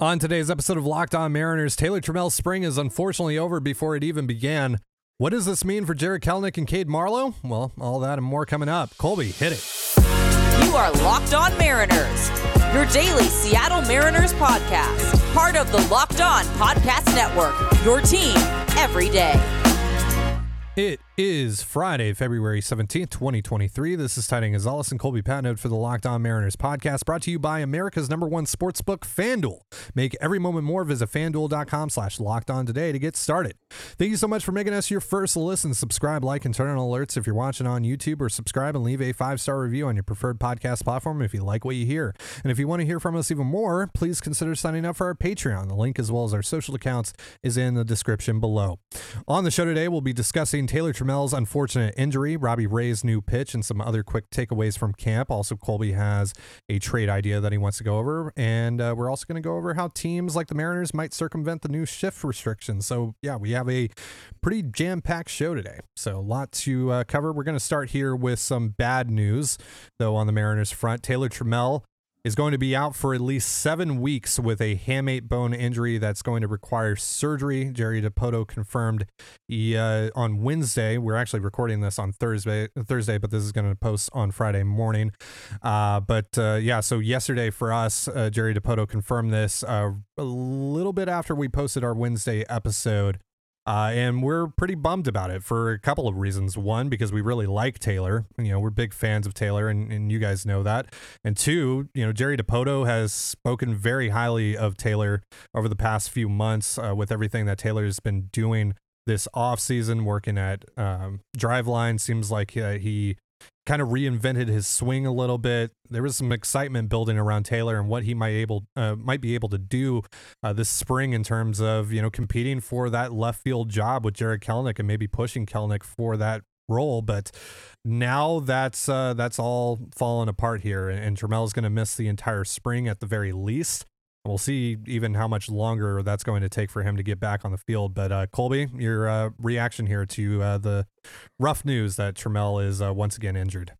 On today's episode of Locked On Mariners, Taylor Trammell's spring is unfortunately over before it even began. What does this mean for Jarred Kelenic and Cade Marlowe? Well, all that and more coming up. Colby, hit it. You are Locked On Mariners, your daily Seattle Mariners podcast, part of the Locked On Podcast Network, your team every day. It is Friday, February 17th, 2023. This is Tidying Gonzalez and Colby Patnode for the Locked On Mariners podcast, brought to you by America's number one sportsbook, FanDuel. Make every moment more. Visit fanduel.com slash locked on today to get started. Thank you so much for making us your first listen. Subscribe, like, and turn on alerts if you're watching on YouTube, or subscribe and leave a five star review on your preferred podcast platform if you like what you hear. And if you want to hear from us even more, please consider signing up for our Patreon. The link, as well as our social accounts, is in the description below. On the show today, we'll be discussing Taylor Trammell's unfortunate injury, Robbie Ray's new pitch, and some other quick takeaways from camp. Also, Colby has a trade idea that he wants to go over. And uh, we're also going to go over how teams like the Mariners might circumvent the new shift restrictions. So, yeah, we have a pretty jam packed show today. So, a lot to uh, cover. We're going to start here with some bad news, though, on the Mariners front. Taylor Trammell is going to be out for at least seven weeks with a hamate bone injury that's going to require surgery. Jerry Dipoto confirmed he, uh, on Wednesday. We're actually recording this on Thursday, Thursday, but this is going to post on Friday morning. Uh, but uh, yeah, so yesterday for us, uh, Jerry Dipoto confirmed this uh, a little bit after we posted our Wednesday episode. Uh, and we're pretty bummed about it for a couple of reasons. One, because we really like Taylor. You know, we're big fans of Taylor, and, and you guys know that. And two, you know, Jerry Dipoto has spoken very highly of Taylor over the past few months uh, with everything that Taylor's been doing this off season, working at um, Driveline. Seems like uh, he kind of reinvented his swing a little bit. There was some excitement building around Taylor and what he might able uh, might be able to do uh, this spring in terms of you know competing for that left field job with Jarred Kelenic and maybe pushing Kelenic for that role. But now that's uh, that's all fallen apart here, and, and Trammell's going to miss the entire spring at the very least. We'll see even how much longer that's going to take for him to get back on the field. But uh, Colby, your uh, reaction here to uh, the rough news that Trammell is uh, once again injured.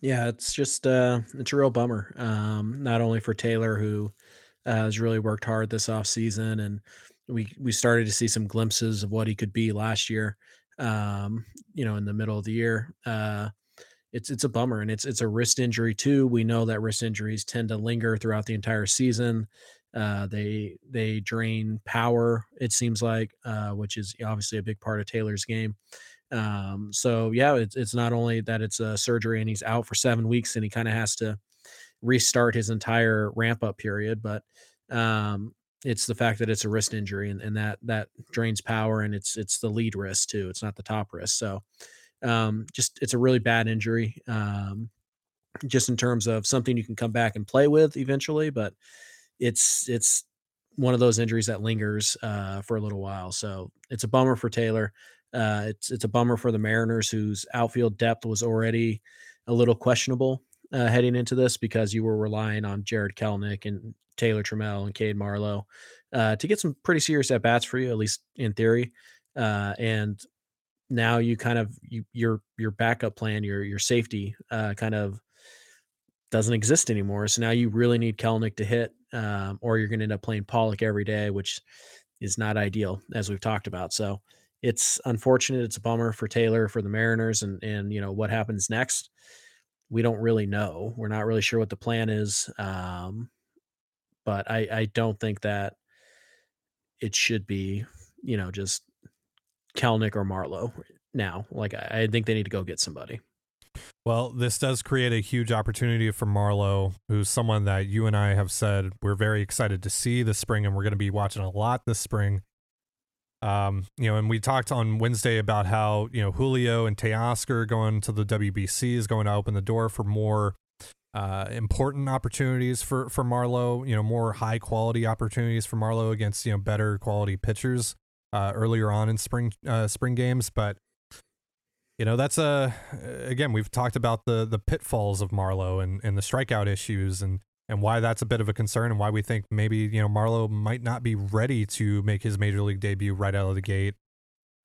Yeah, it's just uh, it's a real bummer. Um, not only for Taylor, who uh, has really worked hard this off season, and we we started to see some glimpses of what he could be last year. Um, you know, in the middle of the year, it's it's a bummer and it's it's a wrist injury too. We know that wrist injuries tend to linger throughout the entire season. Uh, they they drain power. It seems like, uh, which is obviously a big part of Taylor's game. Um, so yeah, it's it's not only that it's a surgery and he's out for seven weeks and he kind of has to restart his entire ramp up period, but um, it's the fact that it's a wrist injury and, and that that drains power and it's it's the lead wrist too. It's not the top wrist. So um, just it's a really bad injury. Um, just in terms of something you can come back and play with eventually, but it's it's one of those injuries that lingers uh, for a little while. So it's a bummer for Taylor. Uh, it's it's a bummer for the Mariners, whose outfield depth was already a little questionable uh, heading into this because you were relying on Jarred Kelenic and Taylor Trammell and Cade Marlowe uh, to get some pretty serious at bats for you, at least in theory. Uh, and now you kind of you, your your backup plan, your your safety, uh, kind of doesn't exist anymore. So now you really need Kelenic to hit, um, or you're going to end up playing Pollock every day, which is not ideal, as we've talked about. So it's unfortunate. It's a bummer for Taylor, for the Mariners, and and you know what happens next. We don't really know. We're not really sure what the plan is. Um, but I I don't think that it should be, you know, just Kelenic or Marlowe now. Like I, I think they need to go get somebody. Well, this does create a huge opportunity for Marlowe, who's someone that you and I have said we're very excited to see this spring, and we're going to be watching a lot this spring. Um, you know, and we talked on Wednesday about how you know Julio and Teoscar going to the WBC is going to open the door for more uh, important opportunities for for Marlowe. You know, more high quality opportunities for Marlowe against you know better quality pitchers uh, earlier on in spring uh, spring games, but you know that's a again we've talked about the the pitfalls of Marlowe and and the strikeout issues and and why that's a bit of a concern and why we think maybe you know Marlowe might not be ready to make his major league debut right out of the gate.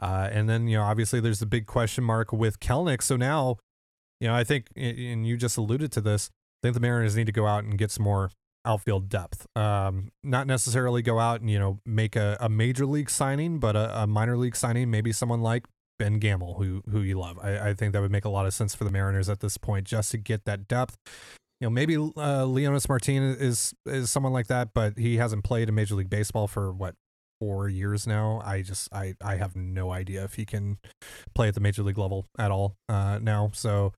Uh, and then you know obviously there's the big question mark with Kelenic. So now, you know I think and you just alluded to this. I think the Mariners need to go out and get some more outfield depth. Um, not necessarily go out and you know make a, a major league signing, but a, a minor league signing, maybe someone like Ben Gamel, who who you love. I, I think that would make a lot of sense for the Mariners at this point, just to get that depth. You know, maybe uh, Leonys Martin is is someone like that, but he hasn't played in Major League Baseball for what four years now. I just I I have no idea if he can play at the major league level at all uh, now. So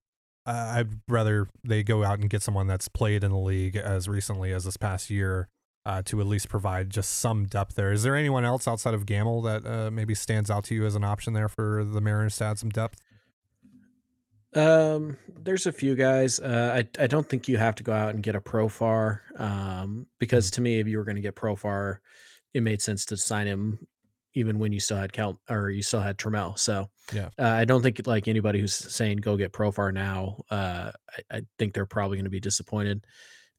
I'd rather they go out and get someone that's played in the league as recently as this past year uh, to at least provide just some depth there. Is there anyone else outside of Gamel that uh, maybe stands out to you as an option there for the Mariners to add some depth? Um, there's a few guys. Uh, I I don't think you have to go out and get a Profar. Um, because Mhm. to me, if you were going to get Profar, it made sense to sign him even when you still had Cal or you still had Trammell. So Yeah. uh, I don't think like anybody who's saying go get Profar now. Uh, I, I think they're probably going to be disappointed.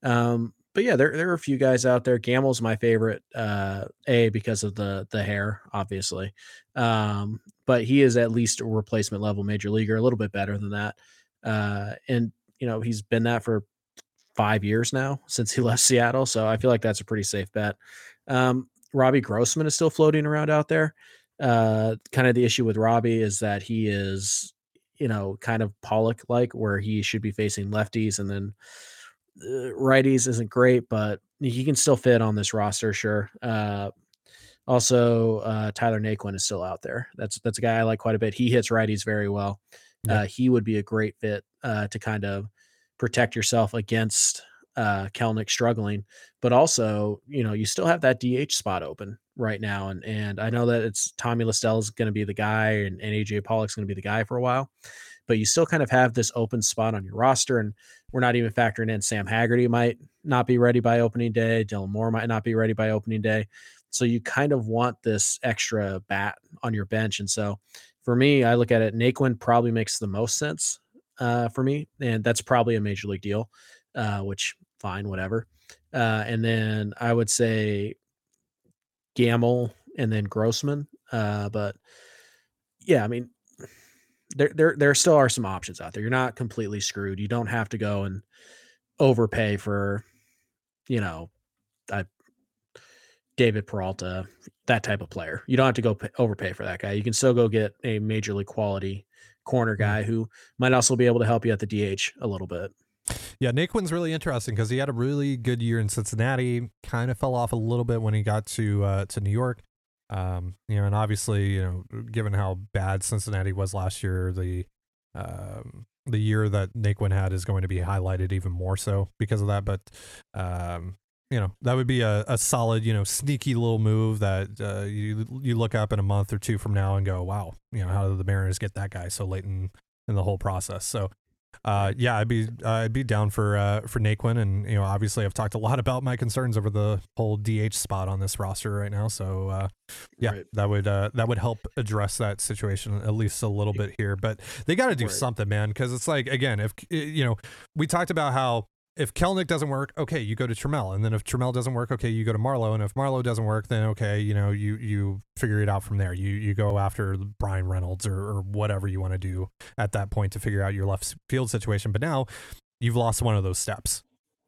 Um, but yeah, there there are a few guys out there. Gamel's my favorite. Uh, a because of the the hair, obviously. Um, but he is at least a replacement level major leaguer, a little bit better than that. Uh, and you know he's been that for five years now since he left Seattle, so I feel like that's a pretty safe bet. Um, Robbie Grossman is still floating around out there. Uh, kind of the issue with Robbie is that he is, you know, kind of Pollock like, where he should be facing lefties and then uh, righties isn't great, but he can still fit on this roster, sure. Uh, also, uh, Tyler Naquin is still out there. That's that's a guy I like quite a bit. He hits righties very well. Yeah. Uh, he would be a great fit uh, to kind of protect yourself against uh, Kelenic struggling, but also, you know, you still have that DH spot open right now, and and I know that it's Tommy La Stella is going to be the guy, and, and AJ Pollock's going to be the guy for a while, but you still kind of have this open spot on your roster, and we're not even factoring in Sam Haggerty might not be ready by opening day, Dylan Moore might not be ready by opening day, so you kind of want this extra bat on your bench, and so for me, I look at it. Naquin probably makes the most sense uh, for me, and that's probably a major league deal, uh, which fine, whatever. Uh, and then I would say Gamel and then Grossman. Uh, but yeah, I mean, there there there still are some options out there. You're not completely screwed. You don't have to go and overpay for, you know, a David Peralta, that type of player. You don't have to go pay, overpay for that guy. You can still go get a major league quality corner Mhm. guy who might also be able to help you at the DH a little bit. Yeah, Naquin's really interesting because he had a really good year in Cincinnati. Kind of fell off a little bit when he got to uh, to New York. Um, you know, and obviously, you know, given how bad Cincinnati was last year, the um, the year that Naquin had is going to be highlighted even more so because of that. But um, you know, that would be a, a solid, you know, sneaky little move that uh, you you look up in a month or two from now and go, wow, you know, how did the Mariners get that guy so late in in the whole process? So uh, yeah, I'd be I'd be down for uh, for Naquin, and you know, obviously, I've talked a lot about my concerns over the whole DH spot on this roster right now. So uh, yeah, Right. that would uh, that would help address that situation at least a little bit here. But they got to do Right. something, man, because it's like again, if you know, we talked about how. If Kelenic doesn't work, okay, you go to Trammell, and then if Trammell doesn't work, okay, you go to Marlowe, and if Marlowe doesn't work, then okay, you know, you you figure it out from there. You you go after Bryan Reynolds or, or whatever you want to do at that point to figure out your left field situation. But now you've lost one of those steps.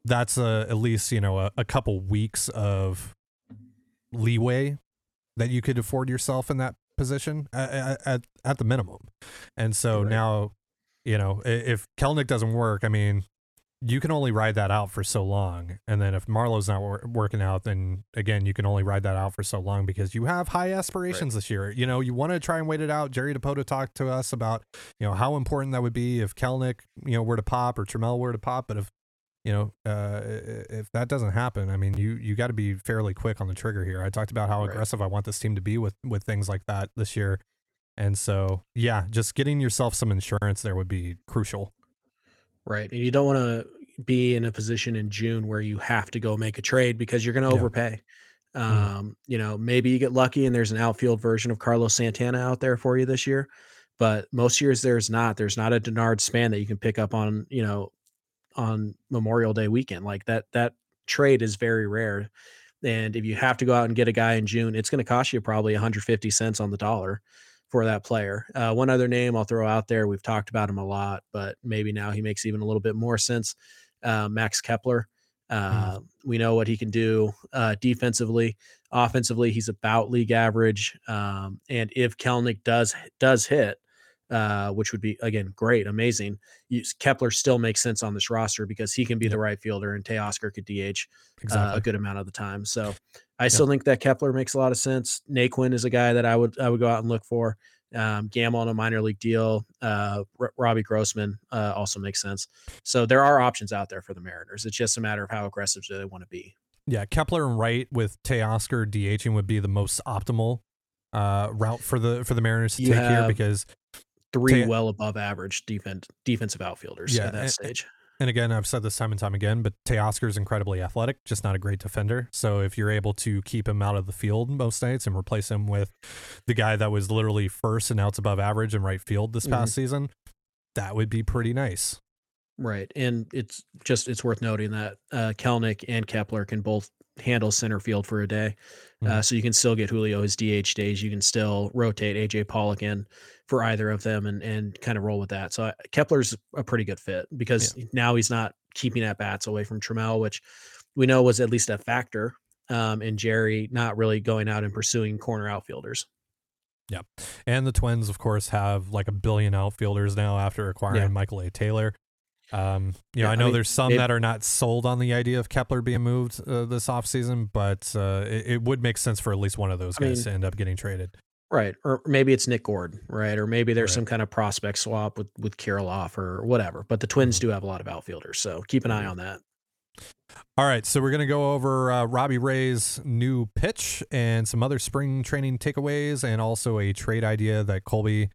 That's a, at least you know a, a couple weeks of leeway that you could afford yourself in that position at at, at the minimum. And so Right. now, you know, if Kelenic doesn't work, I mean, you can only ride that out for so long. And then if Marlowe's not wor- working out, then again, you can only ride that out for so long because you have high aspirations this year. You know, you want to try and wait it out. Jerry Dipoto talked to us about, you know, how important that would be if Kelenic, you know, were to pop or Trammell were to pop. But if, you know, uh, if that doesn't happen, I mean, you you got to be fairly quick on the trigger here. I talked about how Right. aggressive I want this team to be with with things like that this year. And so, yeah, just getting yourself some insurance there would be crucial. Right. And you don't want to be in a position in June where you have to go make a trade because you're going to Yeah. overpay. Mhm. Um, you know, maybe you get lucky and there's an outfield version of Carlos Santana out there for you this year, but most years there's not. There's not a Denard Span that you can pick up on, you know, on Memorial Day weekend. Like that that trade is very rare. And if you have to go out and get a guy in June, it's going to cost you probably 150 cents on the dollar for that player. Uh, one other name I'll throw out there. We've talked about him a lot, but maybe now he makes even a little bit more sense. Uh, Max Kepler. Uh, mm. We know what he can do uh, defensively. Offensively, he's about league average. Um, and if Kelenic does does hit, uh, which would be again great, amazing. You, Kepler still makes sense on this roster because he can be the right fielder, and Teoscar could DH exactly. uh, a good amount of the time. So I still think that Kepler makes a lot of sense. Naquin is a guy that I would I would go out and look for. Um, Gamel on a minor league deal. Uh, R- Robbie Grossman uh, also makes sense. So there are options out there for the Mariners. It's just a matter of how aggressive do they want to be. Yeah, Kepler and Wright with Teoscar DHing would be the most optimal uh, route for the for the Mariners to you take here because three well above average defense defensive outfielders yeah, at that and, stage. And again, I've said this time and time again, but Teoscar is incredibly athletic, just not a great defender. So if you're able to keep him out of the field most nights and replace him with the guy that was literally first and outs above average in right field this past mm-hmm. season, that would be pretty nice. Right. And it's just it's worth noting that uh Kelenic and Kepler can both handle center field for a day. Mm-hmm. Uh, so you can still get Julio his DH days. You can still rotate AJ Pollock in for either of them and and kind of roll with that. So uh, Kepler's a pretty good fit because yeah. now he's not keeping at bats away from Trammell, which we know was at least a factor um, in Jerry not really going out and pursuing corner outfielders. Yeah. And the Twins, of course, have like a billion outfielders now after acquiring yeah. Michael A. Taylor. Um, you know, yeah, I know I mean, there's some it, that are not sold on the idea of Kepler being moved uh, this offseason, but uh, it, it, would make sense for at least one of those guys mean, to end up getting traded. Right. Or maybe it's Nick Gordon, right? Or maybe there's right. some kind of prospect swap with with Kirilloff or whatever. But the Twins mm-hmm. do have a lot of outfielders, so keep an eye mm-hmm. on that. All right, so we're going to go over uh, Robbie Ray's new pitch and some other spring training takeaways, and also a trade idea that Colby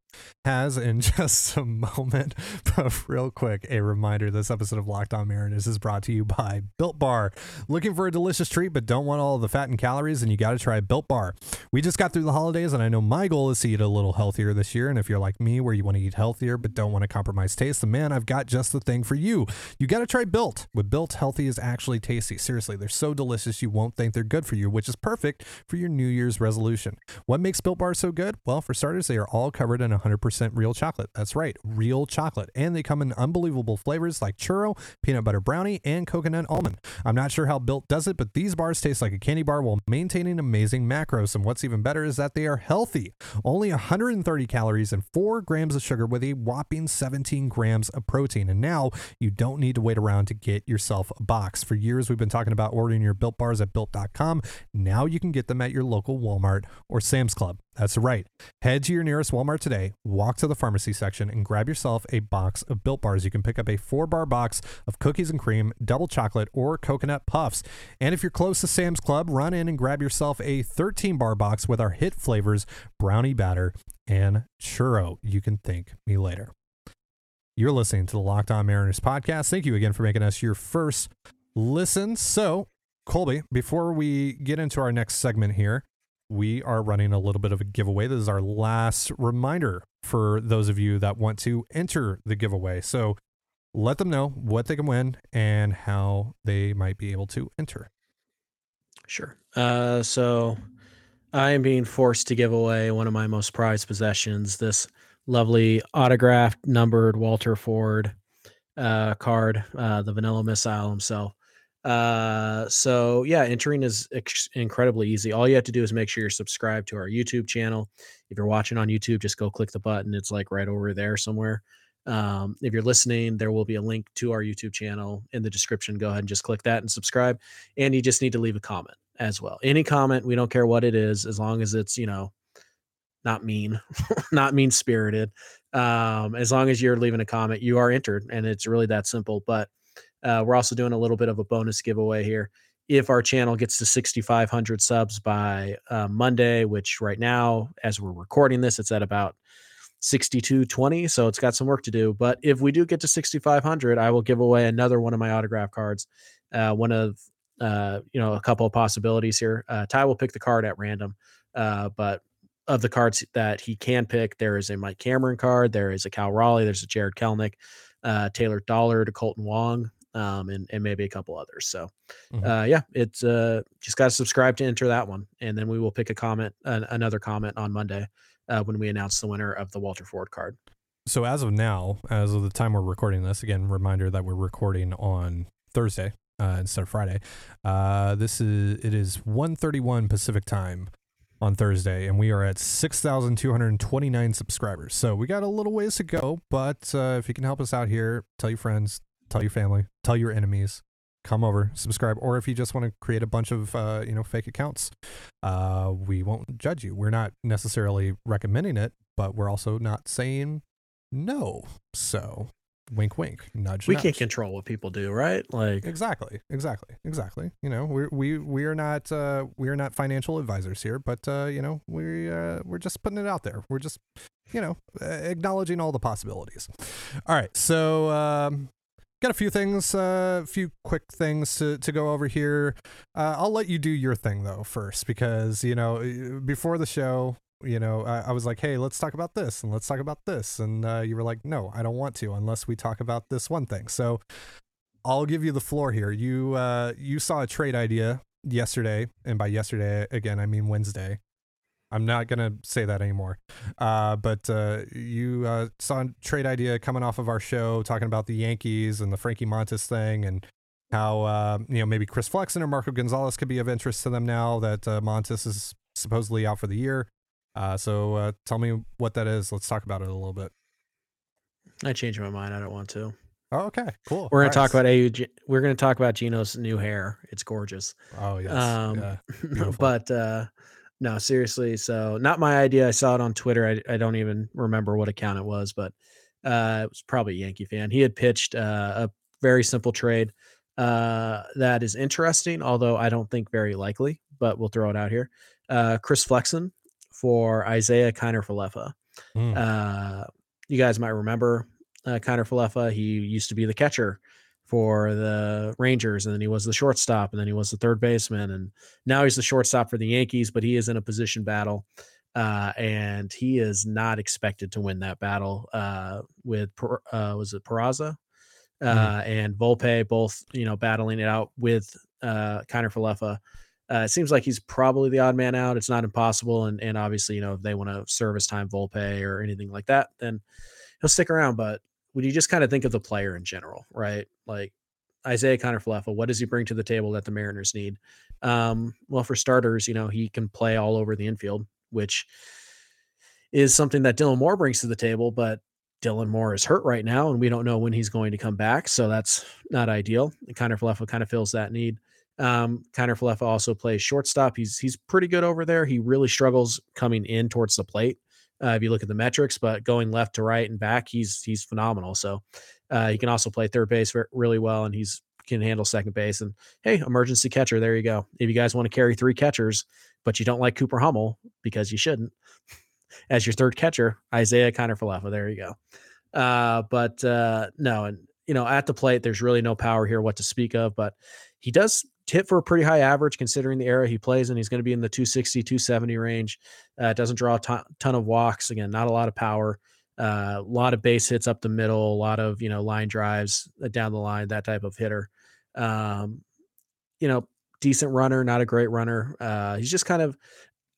has in just a moment. But real quick, a reminder this episode of Locked On Mariners is brought to you by Built Bar. Looking for a delicious treat, but don't want all the fat and calories, and you got to try Built Bar. We just got through the holidays, and I know my goal is to eat a little healthier this year. And if you're like me, where you want to eat healthier but don't want to compromise taste, then man, I've got just the thing for you. You got to try Built. With Built, healthy is actually tasty tasty. Seriously, they're so delicious you won't think they're good for you, which is perfect for your New Year's resolution. What makes Built Bars so good? Well, for starters, they are all covered in 100% real chocolate. That's right, real chocolate. And they come in unbelievable flavors like churro, peanut butter brownie, and coconut almond. I'm not sure how Built does it, but these bars taste like a candy bar while maintaining amazing macros. And what's even better is that they are healthy. Only 130 calories and 4 grams of sugar with a whopping 17 grams of protein. And now you don't need to wait around to get yourself a box. For years, years we've been talking about ordering your built bars at built.com. Now you can get them at your local Walmart or Sam's Club. That's right. Head to your nearest Walmart today, walk to the pharmacy section, and grab yourself a box of built bars. You can pick up a four bar box of cookies and cream, double chocolate, or coconut puffs. And if you're close to Sam's Club, run in and grab yourself a 13 bar box with our hit flavors brownie batter and churro. You can thank me later. You're listening to the Locked On Mariners podcast. Thank you again for making us your first listen. So, Colby, before we get into our next segment here, we are running a little bit of a giveaway. This is our last reminder for those of you that want to enter the giveaway. So, let them know what they can win and how they might be able to enter. Sure. Uh, so, I am being forced to give away one of my most prized possessions this lovely autographed, numbered Walter Ford uh, card, uh, the Vanilla Missile himself. Uh, so yeah, entering is ex- incredibly easy. All you have to do is make sure you're subscribed to our YouTube channel. If you're watching on YouTube, just go click the button. It's like right over there somewhere. Um, if you're listening, there will be a link to our YouTube channel in the description. Go ahead and just click that and subscribe. And you just need to leave a comment as well. Any comment, we don't care what it is, as long as it's, you know, not mean, not mean spirited. Um, as long as you're leaving a comment, you are entered, and it's really that simple. But uh, we're also doing a little bit of a bonus giveaway here. If our channel gets to 6,500 subs by uh, Monday, which right now, as we're recording this, it's at about 6220. So it's got some work to do. But if we do get to 6,500, I will give away another one of my autograph cards. Uh, one of, uh, you know, a couple of possibilities here. Uh, Ty will pick the card at random. Uh, but of the cards that he can pick, there is a Mike Cameron card, there is a Cal Raleigh, there's a Jarred Kelenic, uh, Taylor Dollard, Kolten Wong, um, and and maybe a couple others. So, mm-hmm. uh, yeah, it's uh, just got to subscribe to enter that one, and then we will pick a comment, uh, another comment on Monday uh, when we announce the winner of the Walter Ford card. So as of now, as of the time we're recording this, again, reminder that we're recording on Thursday, uh, instead of Friday. Uh, this is it is 1:31 Pacific time on Thursday, and we are at 6,229 subscribers. So we got a little ways to go, but uh, if you can help us out here, tell your friends, tell your family, tell your enemies, come over, subscribe, or if you just want to create a bunch of uh, you know fake accounts, uh, we won't judge you. We're not necessarily recommending it, but we're also not saying no. So wink wink nudge we nudge. can't control what people do, right? Like exactly exactly exactly you know we we we are not uh we are not financial advisors here but uh you know we uh we're just putting it out there we're just you know acknowledging all the possibilities all right so um got a few things a uh, few quick things to, to go over here uh, i'll let you do your thing though first because you know before the show you know, I, I, was like, hey, let's talk about this and let's talk about this. And uh, you were like, no, I don't want to unless we talk about this one thing. So I'll give you the floor here. You uh, you saw a trade idea yesterday, and by yesterday again, I mean Wednesday. I'm not gonna say that anymore. Uh, but uh, you uh, saw a trade idea coming off of our show, talking about the Yankees and the Frankie Montas thing, and how uh, you know maybe Chris Flexen or Marco Gonzalez could be of interest to them now that uh, Montas is supposedly out for the year. Uh, so uh, tell me what that is. Let's talk about it a little bit. I changed my mind. I don't want to. Oh, okay, cool. We're gonna talk about AU. We're gonna talk about Gino's new hair. It's gorgeous. Oh yes. Um, yeah, but uh, no, seriously. So not my idea. I saw it on Twitter. I, I don't even remember what account it was, but uh, it was probably a Yankee fan. He had pitched uh, a very simple trade uh, that is interesting, although I don't think very likely. But we'll throw it out here. Uh, Chris Flexen for Isiah Kiner-Falefa. Mm. Uh, you guys might remember uh, Kiner-Falefa. He used to be the catcher for the Rangers, and then he was the shortstop, and then he was the third baseman, and now he's the shortstop for the Yankees. But he is in a position battle, uh, and he is not expected to win that battle uh, with uh, was it Peraza mm. Uh, and Volpe, both you know battling it out with uh, Kiner-Falefa. Uh, it seems like he's probably the odd man out. It's not impossible, and and obviously, you know, if they want to service time Volpe or anything like that, then he'll stick around. But when you just kind of think of the player in general, right? Like Isiah Kiner-Falefa, what does he bring to the table that the Mariners need? Um, well, for starters, you know, he can play all over the infield, which is something that Dylan Moore brings to the table, but Dylan Moore is hurt right now, and we don't know when he's going to come back, so that's not ideal. And Kiner-Falefa kind of fills that need. Um, Kiner-Falefa also plays shortstop. He's he's pretty good over there. He really struggles coming in towards the plate. Uh, if you look at the metrics, but going left to right and back, he's he's phenomenal. So uh, he can also play third base really well, and he's can handle second base. And hey, emergency catcher, there you go. If you guys want to carry three catchers, but you don't like Cooper Hummel because you shouldn't, as your third catcher, Isiah Kiner-Falefa, there you go. Uh, but uh, no, and you know at the plate, there's really no power here, what to speak of. But he does hit for a pretty high average considering the era he plays in. He's going to be in the 260, 270 range. Uh, doesn't draw a ton, ton, of walks. Again, not a lot of power. Uh, a lot of base hits up the middle, a lot of you know line drives uh, down the line, that type of hitter. Um, you know, decent runner, not a great runner. Uh, he's just kind of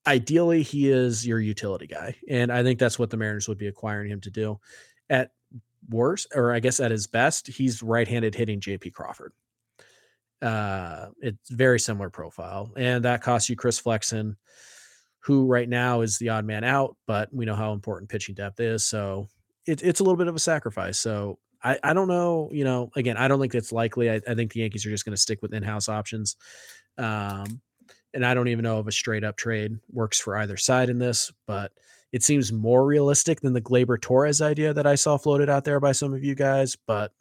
ideally he is your utility guy, and I think that's what the Mariners would be acquiring him to do. At worst, or I guess at his best, he's right-handed hitting J.P. Crawford uh it's very similar profile and that costs you chris flexen who right now is the odd man out but we know how important pitching depth is so it, it's a little bit of a sacrifice so I, I don't know you know again i don't think that's likely i, I think the yankees are just going to stick with in-house options um and i don't even know if a straight up trade works for either side in this but it seems more realistic than the Gleyber Torres idea that I saw floated out there by some of you guys, but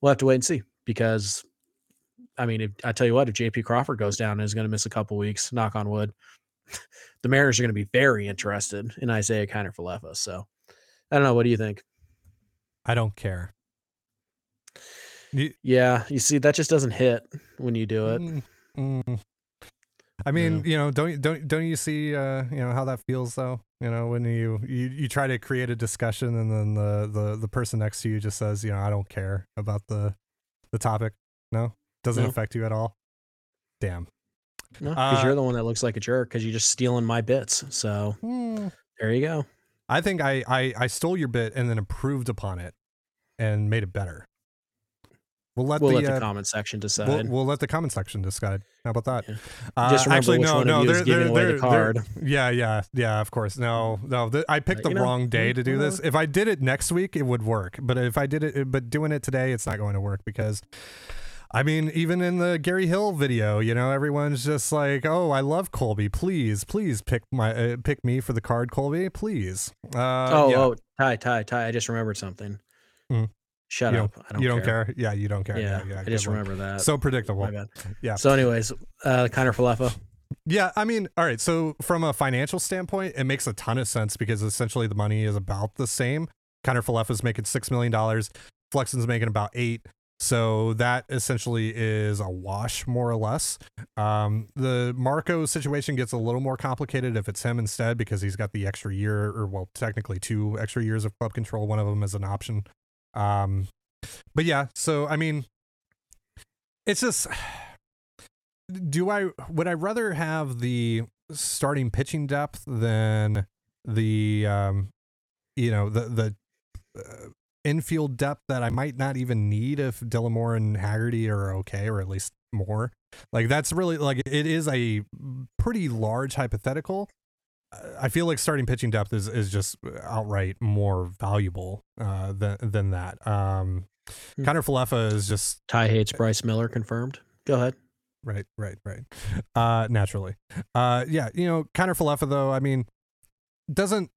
we'll have to wait and see because I mean, if, I tell you what, if JP Crawford goes down and is going to miss a couple weeks, knock on wood, the Mariners are going to be very interested in Isiah Kiner-Falefa. So I don't know. What do you think? I don't care. You, yeah, you see, that just doesn't hit when you do it. Mm, mm. I mean, yeah. you know, don't don't don't you see, uh, you know, how that feels though? You know, when you, you you try to create a discussion and then the the the person next to you just says, you know, I don't care about the the topic. No, doesn't no. affect you at all. Damn. No, because uh, you're the one that looks like a jerk because you're just stealing my bits. So hmm. there you go. I think I, I I stole your bit and then improved upon it and made it better. We'll let we'll the, let the uh, comment section decide. we'll, we'll let the comment section decide. How about that? Yeah. Uh, Just remember actually, which no, one of no, you they're, giving they're, away they're- card. yeah, yeah, yeah. Of course, no, no. th- I picked Uh, the know, wrong day to do this. If I did it next week, it would work. But if I did it, but doing it today, it's not going to work because. I mean, even in the Gary Hill video, you know, everyone's just like, "Oh, I love Colby. Please, please pick my uh, pick me for the card, Colby. Please." Uh, oh, yeah. oh, Ty, Ty, Ty. I just remembered something. Mm. Shut You up. I don't you don't care. care. Yeah, you don't care. Yeah, Yeah, yeah. I just one. remember that. So predictable. Yeah. So, anyways, uh, Kiner-Falefa. Yeah, I mean, all right. So from a financial standpoint, it makes a ton of sense because essentially the money is about the same. Kiner-Falefa's making six million dollars. Flexen's making about eight. So that essentially is a wash, more or less. Um, the Marco situation gets a little more complicated if it's him instead because he's got the extra year, or well, technically two extra years of club control. One of them is an option. Um, but yeah, so I mean, it's just do I would I rather have the starting pitching depth than the um you know the the uh, infield depth that I might not even need if Dylan Moore and Haggerty are okay or at least more like that's really like it is a pretty large hypothetical I feel like starting pitching depth is, is just outright more valuable uh, than than that. Um, Hmm. Kiner-Falefa is just Ty hates Bryce Miller. Confirmed. Go ahead. Right, right, right. Uh, naturally. Uh, yeah, you know, Kiner-Falefa though, I mean, doesn't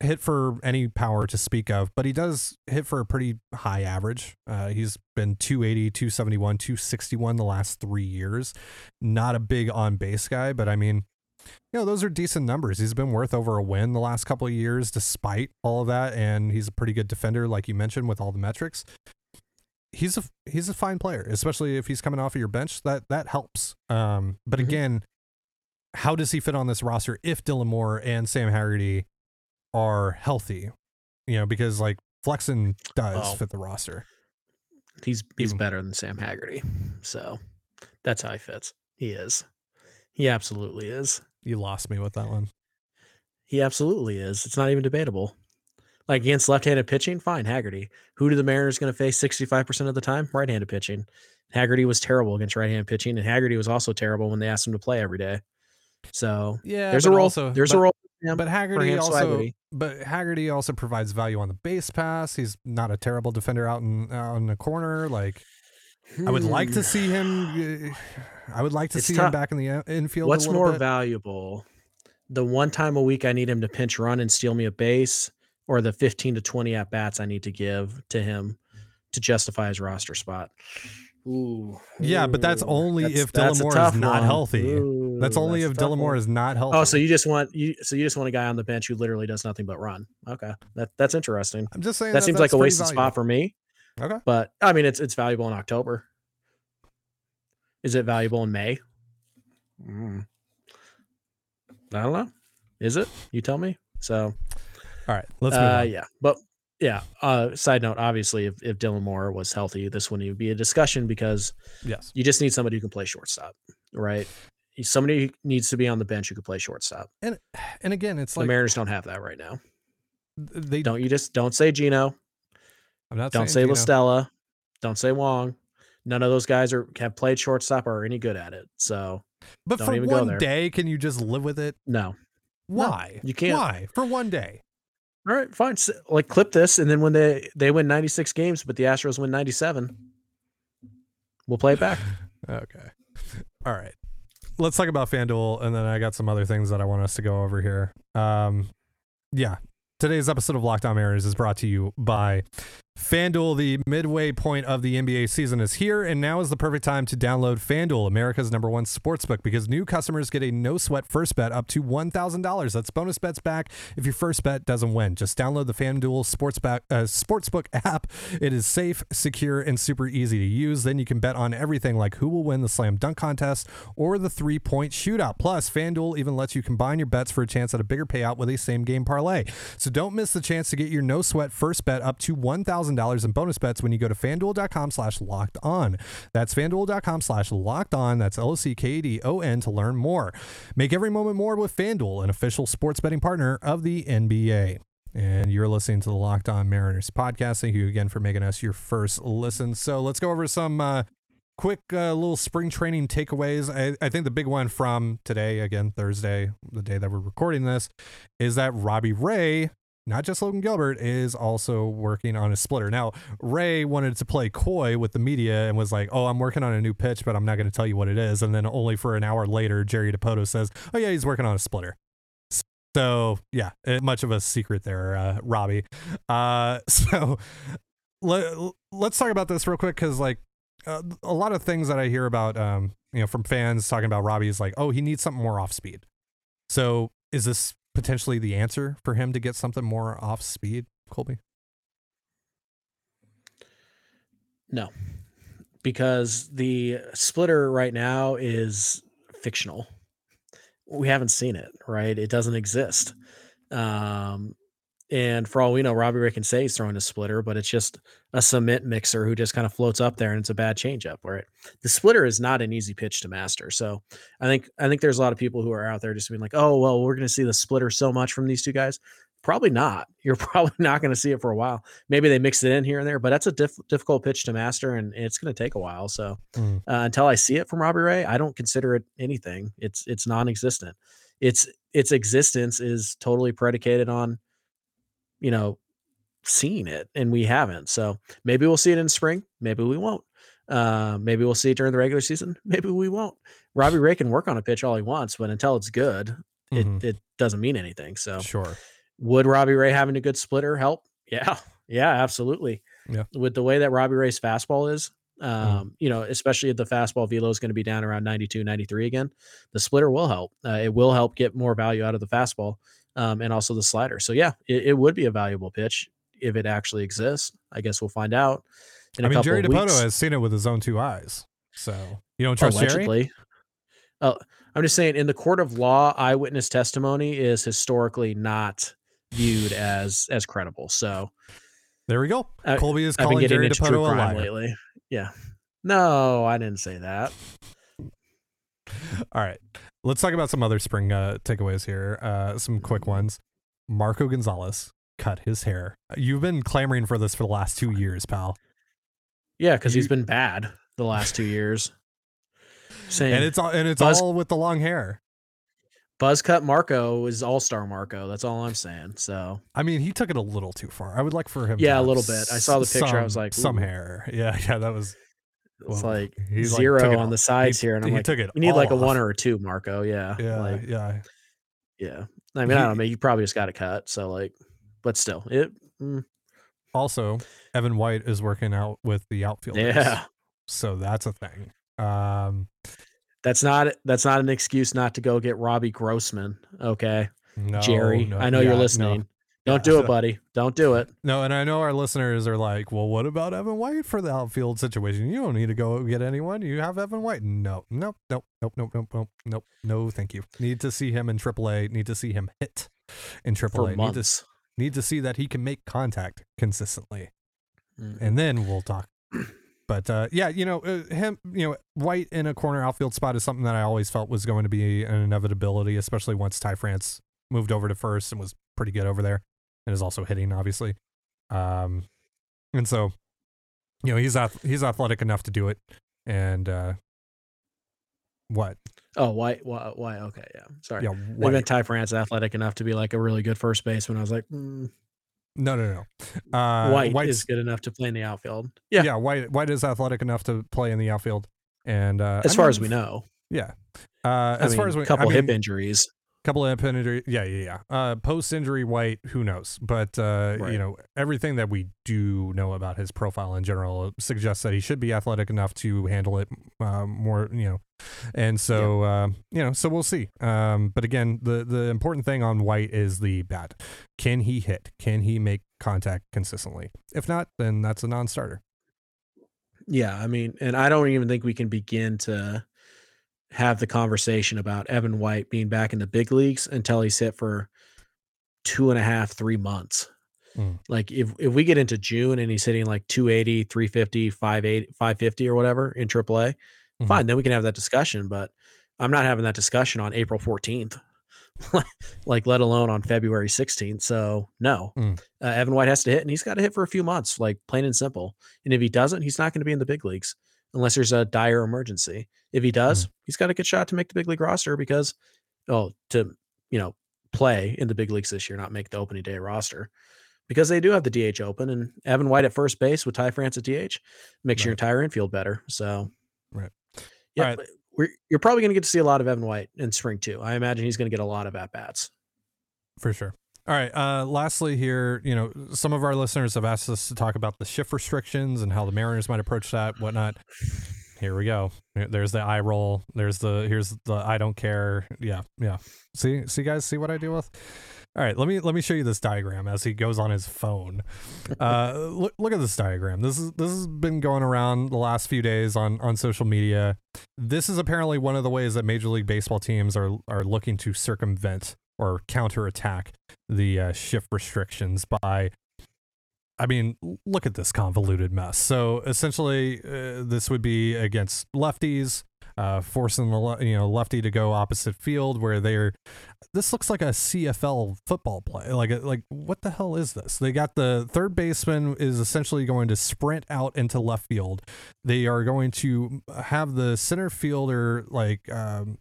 hit for any power to speak of, but he does hit for a pretty high average. Uh, he's been 280, 271, 261 the last three years. Not a big on base guy, but I mean, you know, those are decent numbers. He's been worth over a win the last couple of years, despite all of that, and he's a pretty good defender, like you mentioned, with all the metrics. He's a he's a fine player, especially if he's coming off of your bench. That that helps. Um, but Mhm. again, how does he fit on this roster if Dylan Moore and Sam Haggerty are healthy? You know, because like Flexen does Oh. fit the roster. He's he's Even- better than Sam Haggerty. So that's how he fits. He is. He absolutely is. You lost me with that one. He absolutely is. It's not even debatable. Like against left-handed pitching, fine, Haggerty. Who do the Mariners going to face 65% of the time? Right-handed pitching. Haggerty was terrible against right-handed pitching, and Haggerty was also terrible when they asked him to play every day. So Yeah, there's a role. there's a role. But Haggerty also, but Haggerty also provides value on the base pass. He's not a terrible defender out in out in the corner. Like I would like to Hmm. see him. uh, I would like to It's see him back in the infield. What's a more bit. valuable? The one time a week I need him to pinch run and steal me a base, or the 15 to 20 at bats I need to give to him to justify his roster spot? Ooh. Yeah, but that's only that's- if that's a Dylan Moore tough is not one. healthy. Ooh, That's only that's if a tough Dylan Moore one. is not healthy. Oh, so you just want you so you just want a guy on the bench who literally does nothing but run. Okay. That that's interesting. I'm just saying That that seems like a pretty wasted spot for me. Okay. But I mean it's it's valuable in October. Is it valuable in May? Mm. I don't know. Is it? You tell me. So All right. Let's move uh, on. yeah, but yeah. Uh, side note: obviously, if, if Dylan Moore was healthy, this wouldn't even be a discussion because Yes. you just need somebody who can play shortstop, right? Somebody needs to be on the bench who can play shortstop. And and again, it's the like the Mariners don't have that right now. they Don't you just don't say Gino, I'm not don't say La Stella, don't say Wong. None of those guys are have played shortstop or are any good at it. So But for one day, can you just live with it? no. Why? you can't. Why? For one day. All right, fine. S- Like clip this, and then when they they win 96 games, but the Astros win 97, we'll play it back. Okay. All right. Let's talk about FanDuel, and then I got some other things that I want us to go over here. Um, yeah. Today's episode of Locked On Mariners is brought to you by FanDuel. The midway point of the NBA season is here, and now is the perfect time to download FanDuel, America's number one sportsbook, because new customers get a no sweat first bet up to $1,000. That's bonus bets back if your first bet doesn't win. Just download the FanDuel sports back, uh, Sportsbook app. It is safe, secure, and super easy to use. Then you can bet on everything like who will win the slam dunk contest or the three point shootout. Plus, FanDuel even lets you combine your bets for a chance at a bigger payout with a same game parlay. So don't miss the chance to get your no sweat first bet up to $1,000 in bonus bets when you go to fanduel.com slash locked on. That's fanduel.com slash locked on. That's L O C K D O N to learn more. Make every moment more with FanDuel, an official sports betting partner of the NBA. and you're listening to the Locked On Mariners podcast. Thank you again for making us your first listen. So let's go over some uh, quick uh, little spring training takeaways. I, I think the big one from today, again, Thursday, the day that we're recording this, is that Robbie Ray not just Logan Gilbert, is also working on a splitter. Now, Ray wanted to play coy with the media and was like, Oh, I'm working on a new pitch, but I'm not going to tell you what it is. And then only for an hour later, Jerry Dipoto says, Oh, yeah, he's working on a splitter. So, yeah, eh, much of a secret there, uh, Robbie. Uh, so, let, let's talk about this real quick because, like, uh, a lot of things that I hear about, um, you know, from fans talking about Robbie is like, oh, he needs something more off speed. So, is this potentially the answer for him to get something more off speed, Colby? No, because the splitter right now is fictional. We haven't seen it, right? It doesn't exist. Um, and for all we know, Robbie Ray can say he's throwing a splitter, but it's just a cement mixer who just kind of floats up there and it's a bad changeup. Where it, The splitter is not an easy pitch to master. So I think I think there's a lot of people who are out there just being like, oh well, we're gonna see the splitter so much from these two guys. Probably not. You're probably not going to see it for a while. Maybe they mix it in here and there, but that's a diff- difficult pitch to master, and it's going to take a while. So mm. uh, until I see it from Robbie Ray, I don't consider it anything. It's it's non-existent. Its its existence is totally predicated on you know, seeing it and we haven't. So maybe we'll see it in spring. Maybe we won't. Uh, maybe we'll see it during the regular season. Maybe we won't. Robbie Ray can work on a pitch all he wants, but until it's good, mm-hmm. it, it doesn't mean anything. So sure. Would Robbie Ray having a good splitter help? Yeah. Yeah, absolutely. Yeah. With the way that Robbie Ray's fastball is, mm-hmm. um, mm. you know, especially if the fastball velo is going to be down around 92, 93 again, the splitter will help. Uh, it will help get more value out of the fastball um, and also the slider. So yeah, it, it, would be a valuable pitch if it actually exists. I guess we'll find out. In I mean, Jerry Dipoto has seen it with his own two eyes, so you don't trust Allegedly. Jerry. Uh, I'm just saying, in the court of law, eyewitness testimony is historically not viewed as as credible. So there we go. Colby is calling Jerry Dipoto a liar lately. Yeah. No, I didn't say that. All right. Let's talk about some other spring uh, takeaways here. Uh, some quick ones. Marco Gonzalez cut his hair. You've been clamoring for this for the last two years, pal. Yeah, because he's been bad the last two years. Saying and it's all and it's Buzz, all with the long hair. Buzz cut Marco is all star Marco. That's all I'm saying. So I mean, he took it a little too far. I would like for him. Yeah, a little bit. I saw the picture. Some, I was like, Ooh. some hair. Yeah, yeah, that was it's well, like zero like, on the sides he, here, and I'm like, took it. You need like off. a one or a two, Marco. Yeah, yeah, like, yeah, yeah. I mean, he, I don't know. You probably just got a cut. So like, but still, it. Mm. Also, Evan White is working out with the outfield. Yeah. So that's a thing. Um, that's not that's not an excuse not to go get Robbie Grossman. Okay, no, Jerry, no, I know yeah, you're listening. No. Don't do it, buddy. Don't do it. No, and I know our listeners are like, well, what about Evan White for the outfield situation? You don't need to go get anyone. You have Evan White. No, nope, nope, nope, nope, nope, nope, nope. No, thank you. Need to see him in AAA. Need to see him hit in AAA. Need to, need to see that he can make contact consistently. Mm-hmm. And then we'll talk. But uh, yeah, you know, uh, him, you know, White in a corner outfield spot is something that I always felt was going to be an inevitability, especially once Ty France moved over to first and was pretty good over there and is also hitting, obviously. Um, and so, you know, he's he's athletic enough to do it. And uh, what? Oh, why? Why? Why? Okay, yeah. Sorry. Yeah, White. Even Ty France athletic enough to be like a really good first baseman. I was like, mm. no, no, no. Uh, White White's, is good enough to play in the outfield. Yeah, yeah. White White is athletic enough to play in the outfield. And uh, as I far mean, as we know, yeah. Uh, as I mean, far as we, a couple I mean, hip injuries couple of injury yeah yeah yeah. Uh post injury white who knows? But uh right. you know everything that we do know about his profile in general suggests that he should be athletic enough to handle it uh, more you know. And so yeah. uh, you know so we'll see. Um but again the the important thing on white is the bat. Can he hit? Can he make contact consistently? If not then that's a non-starter. Yeah i mean and i don't even think we can begin to have the conversation about Evan White being back in the big leagues until he's hit for two and a half, three months. Mm. Like if, if we get into June and he's hitting like 280, 350, 580, 550 or whatever in AAA, mm-hmm. fine, then we can have that discussion. But I'm not having that discussion on April 14th. like let alone on February 16th. So no, mm. uh, Evan White has to hit, and he's got to hit for a few months, like plain and simple. And if he doesn't, he's not going to be in the big leagues unless there's a dire emergency. If he does, mm. he's got a good shot to make the big league roster because, oh, to you know play in the big leagues this year, not make the opening day roster. Because they do have the DH open, and Evan White at first base with Ty France at DH makes right. your entire infield better. So, right, yeah, right you're probably going to get to see a lot of Evan White in spring too. I imagine he's going to get a lot of at bats. For sure. All right. Uh, lastly, here, you know, some of our listeners have asked us to talk about the shift restrictions and how the Mariners might approach that, whatnot. Here we go. There's the eye roll. There's the here's the I don't care. Yeah, yeah. See, see, guys, see what I deal with. All right, let me let me show you this diagram as he goes on his phone. Uh, look, look at this diagram. This is this has been going around the last few days on on social media. This is apparently one of the ways that Major League Baseball teams are are looking to circumvent or counterattack the uh, shift restrictions by I mean, look at this convoluted mess. So essentially, uh, this would be against lefties, uh, forcing the you know lefty to go opposite field where they're this looks like a CFL football play. Like like what the hell is this? They got the third baseman is essentially going to sprint out into left field. They are going to have the center fielder like um,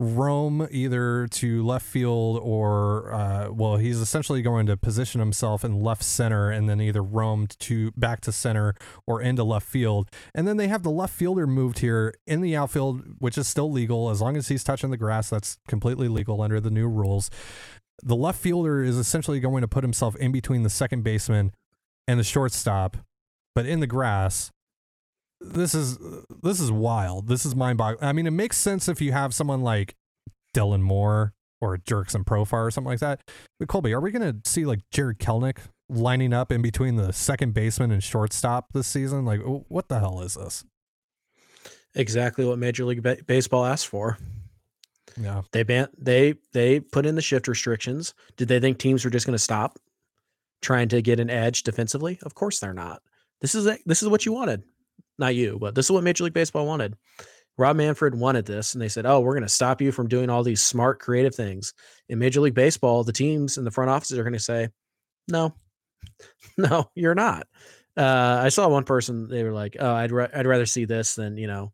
roam either to left field or uh, well he's essentially going to position himself in left center and then either roam to back to center or into left field and then they have the left fielder moved here in the outfield which is still legal as long as he's touching the grass that's completely legal under the new rules the left fielder is essentially going to put himself in between the second baseman and the shortstop but in the grass this is this is wild. This is mind boggling. I mean, it makes sense if you have someone like Dylan Moore or Jurickson Profar or something like that. But Colby, are we going to see like Jarred Kelenic lining up in between the second baseman and shortstop this season? Like, what the hell is this? Exactly what Major League ba- Baseball asked for. Yeah, they ban they they put in the shift restrictions. Did they think teams were just going to stop trying to get an edge defensively? Of course they're not. This is a, this is what you wanted not you, but this is what Major League Baseball wanted. Rob Manfred wanted this, and they said, "Oh, we're going to stop you from doing all these smart, creative things." In Major League Baseball, the teams and the front offices are going to say, "No, no, you're not." Uh, I saw one person; they were like, "Oh, I'd ra- I'd rather see this than you know."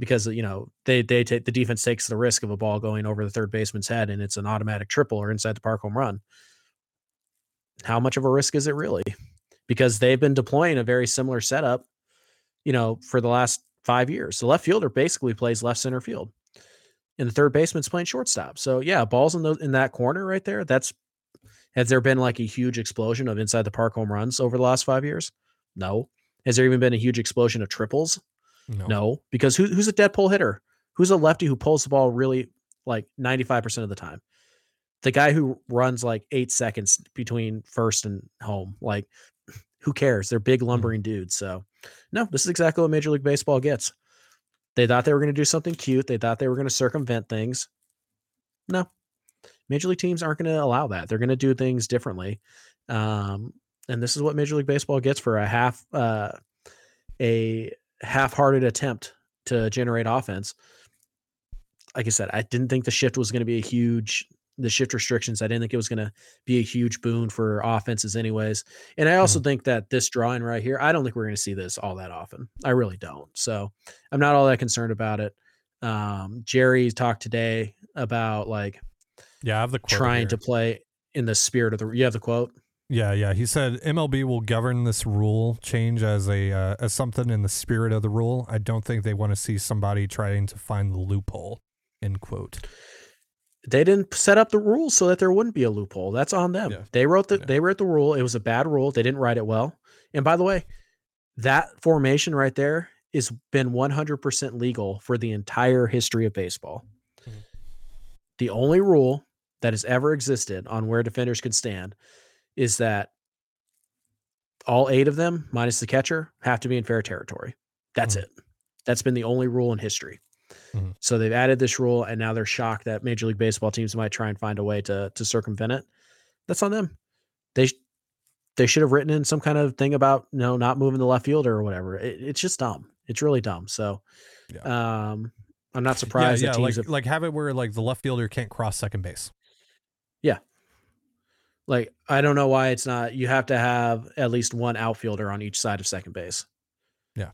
Because you know they they take the defense takes the risk of a ball going over the third baseman's head and it's an automatic triple or inside the park home run. How much of a risk is it really? Because they've been deploying a very similar setup you know, for the last five years. The left fielder basically plays left center field, and the third baseman's playing shortstop. So yeah, balls in the in that corner right there. That's has there been like a huge explosion of inside the park home runs over the last five years? No. Has there even been a huge explosion of triples? No. no. Because who, who's a dead pull hitter? Who's a lefty who pulls the ball really like 95% of the time? The guy who runs like eight seconds between first and home. Like, who cares? They're big, mm. lumbering dudes. So no, this is exactly what Major League Baseball gets. They thought they were going to do something cute. They thought they were going to circumvent things. No, Major League teams aren't going to allow that. They're going to do things differently. Um, and this is what Major League Baseball gets for a half uh, a half-hearted attempt to generate offense. Like I said, I didn't think the shift was going to be a huge the shift restrictions. I didn't think it was going to be a huge boon for offenses, anyways. And I also mm-hmm. think that this drawing right here, I don't think we're going to see this all that often. I really don't. So I'm not all that concerned about it. Um, Jerry talked today about like, yeah, I have the trying here. to play in the spirit of the. You have the quote. Yeah, yeah. He said MLB will govern this rule change as a uh, as something in the spirit of the rule. I don't think they want to see somebody trying to find the loophole. End quote they didn't set up the rules so that there wouldn't be a loophole. That's on them. Yeah. They wrote the yeah. they wrote the rule. It was a bad rule. They didn't write it well. And by the way, that formation right there has been 100% legal for the entire history of baseball. Mm-hmm. The only rule that has ever existed on where defenders could stand is that all eight of them, minus the catcher, have to be in fair territory. That's mm-hmm. it. That's been the only rule in history. Mm-hmm. So they've added this rule, and now they're shocked that Major League Baseball teams might try and find a way to to circumvent it. That's on them. They they should have written in some kind of thing about you know not moving the left fielder or whatever. It, it's just dumb. It's really dumb. So, yeah. um, I'm not surprised. Yeah, yeah like have, like have it where like the left fielder can't cross second base. Like I don't know why it's not. You have to have at least one outfielder on each side of second base. Yeah.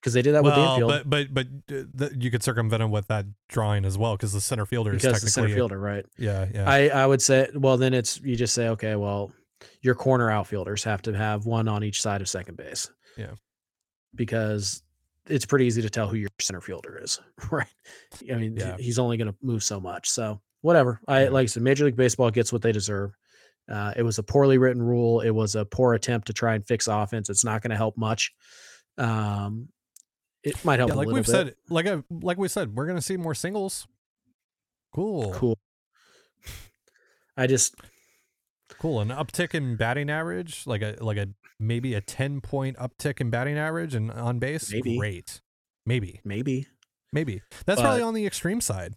because they did that with the infield but but but uh, the, you could circumvent him with that drawing as well because the center fielder is because the technically center fielder, right? yeah yeah I I would say well then it's you just say okay well your corner outfielders have to have one on each side of second base. Yeah. Because it's pretty easy to tell who your center fielder is, right? I mean, Yeah. he's only going to move so much. So whatever. I Yeah. like I said, Major League Baseball gets what they deserve. Uh, it was a poorly written rule. It was a poor attempt to try and fix offense. It's not going to help much. Um, it might help yeah a like little we've bit. said like I, like we said we're gonna see more singles. Cool. Cool. I just Cool. An uptick in batting average, like a like a maybe a ten point uptick in batting average and on base. Maybe. Great. Maybe. maybe Maybe. That's probably on the extreme side.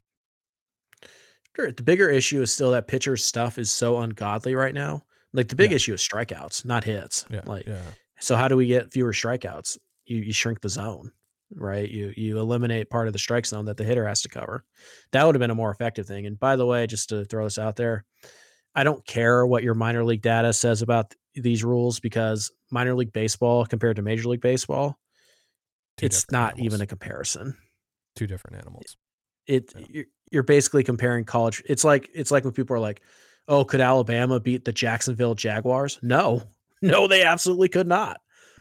Sure, The bigger issue is still that pitcher stuff is so ungodly right now. Like the big Yeah. issue is strikeouts, not hits. Yeah. Like yeah. so how do we get fewer strikeouts? You you shrink the zone, right? You you eliminate part of the strike zone that the hitter has to cover. That would have been a more effective thing. And by the way, just to throw this out there, I don't care what your minor league data says about th- these rules because minor league baseball compared to major league baseball, Two it's different not animals. even a comparison. two different animals. it Yeah. you're, you're basically comparing college it's like it's like when people are like oh could alabama beat the jacksonville jaguars no no they absolutely could not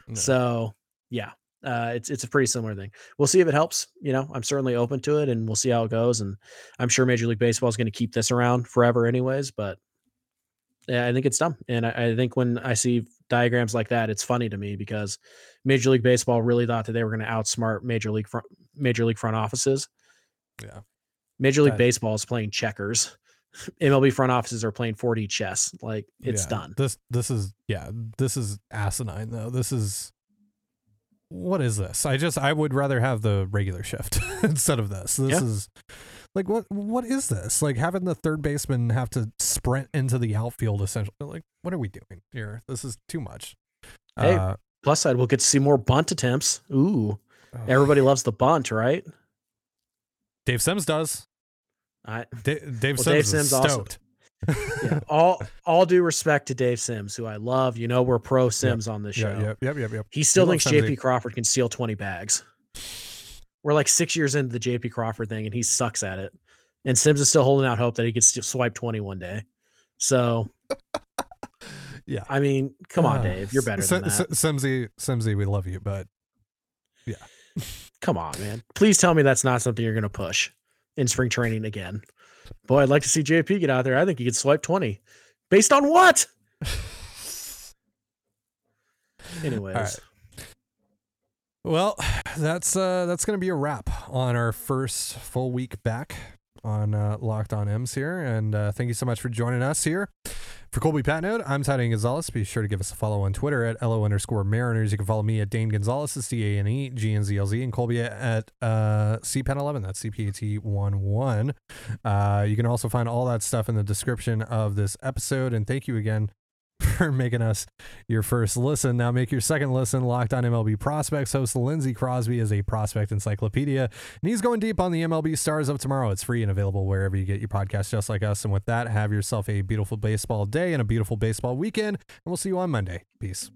No. so yeah uh, it's it's a pretty similar thing. We'll see if it helps. You know, I'm certainly open to it, and we'll see how it goes. And I'm sure Major League Baseball is going to keep this around forever, anyways. But yeah, I think it's dumb. And I, I think when I see diagrams like that, it's funny to me because Major League Baseball really thought that they were going to outsmart Major League front, Major League front offices. Yeah. Major League Baseball is playing checkers. MLB front offices are playing 4D chess. Like it's Yeah. done. This this is yeah, this is asinine though. This is what is this? I just I would rather have the regular shift instead of this. This Yeah. is like what what is this? Like having the third baseman have to sprint into the outfield essentially. Like what are we doing here? This is too much. Hey, Uh, Plus side, we'll get to see more bunt attempts. Ooh, oh, everybody loves the bunt, right? Dave Sims does. I Da- Dave Well, Sims Dave is Sims stoked. yeah, all all due respect to Dave Sims, who I love. You know, we're pro Sims on this show. Yeah, yep, yep, yep, yep. He still We thinks JP Crawford can steal 20 bags. We're like six years into the JP Crawford thing, and he sucks at it. And Sims is still holding out hope that he could still swipe 20 one day. So, Yeah. I mean, come on, Uh, Dave. You're better S- than S- that. Simsy, Simsy, we love you, but Come on, man. Please tell me that's not something you're going to push in spring training again. Boy, I'd like to see JP get out there. I think he could swipe 20. Based on what? Anyways. Well, that's uh that's gonna be a wrap on our first full week back on uh, Locked On M's here, and uh, thank you so much for joining us here. For Colby Patnode, I'm Tidy Gonzalez. Be sure to give us a follow on Twitter at LO underscore Mariners. You can follow me at Dane Gonzalez, that's D A N E G N Z L Z, and Colby at uh, CPAT11, that's CPAT11. Uh, you can also find all that stuff in the description of this episode. And thank you again for making us your first listen. Now make your second listen. Locked on MLB Prospects host Lindsey Crosby is a prospect encyclopedia, and he's going deep on the MLB stars of tomorrow. It's free and available wherever you get your podcast, just like us. And with that, have yourself a beautiful baseball day and a beautiful baseball weekend, and we'll see you on Monday. Peace.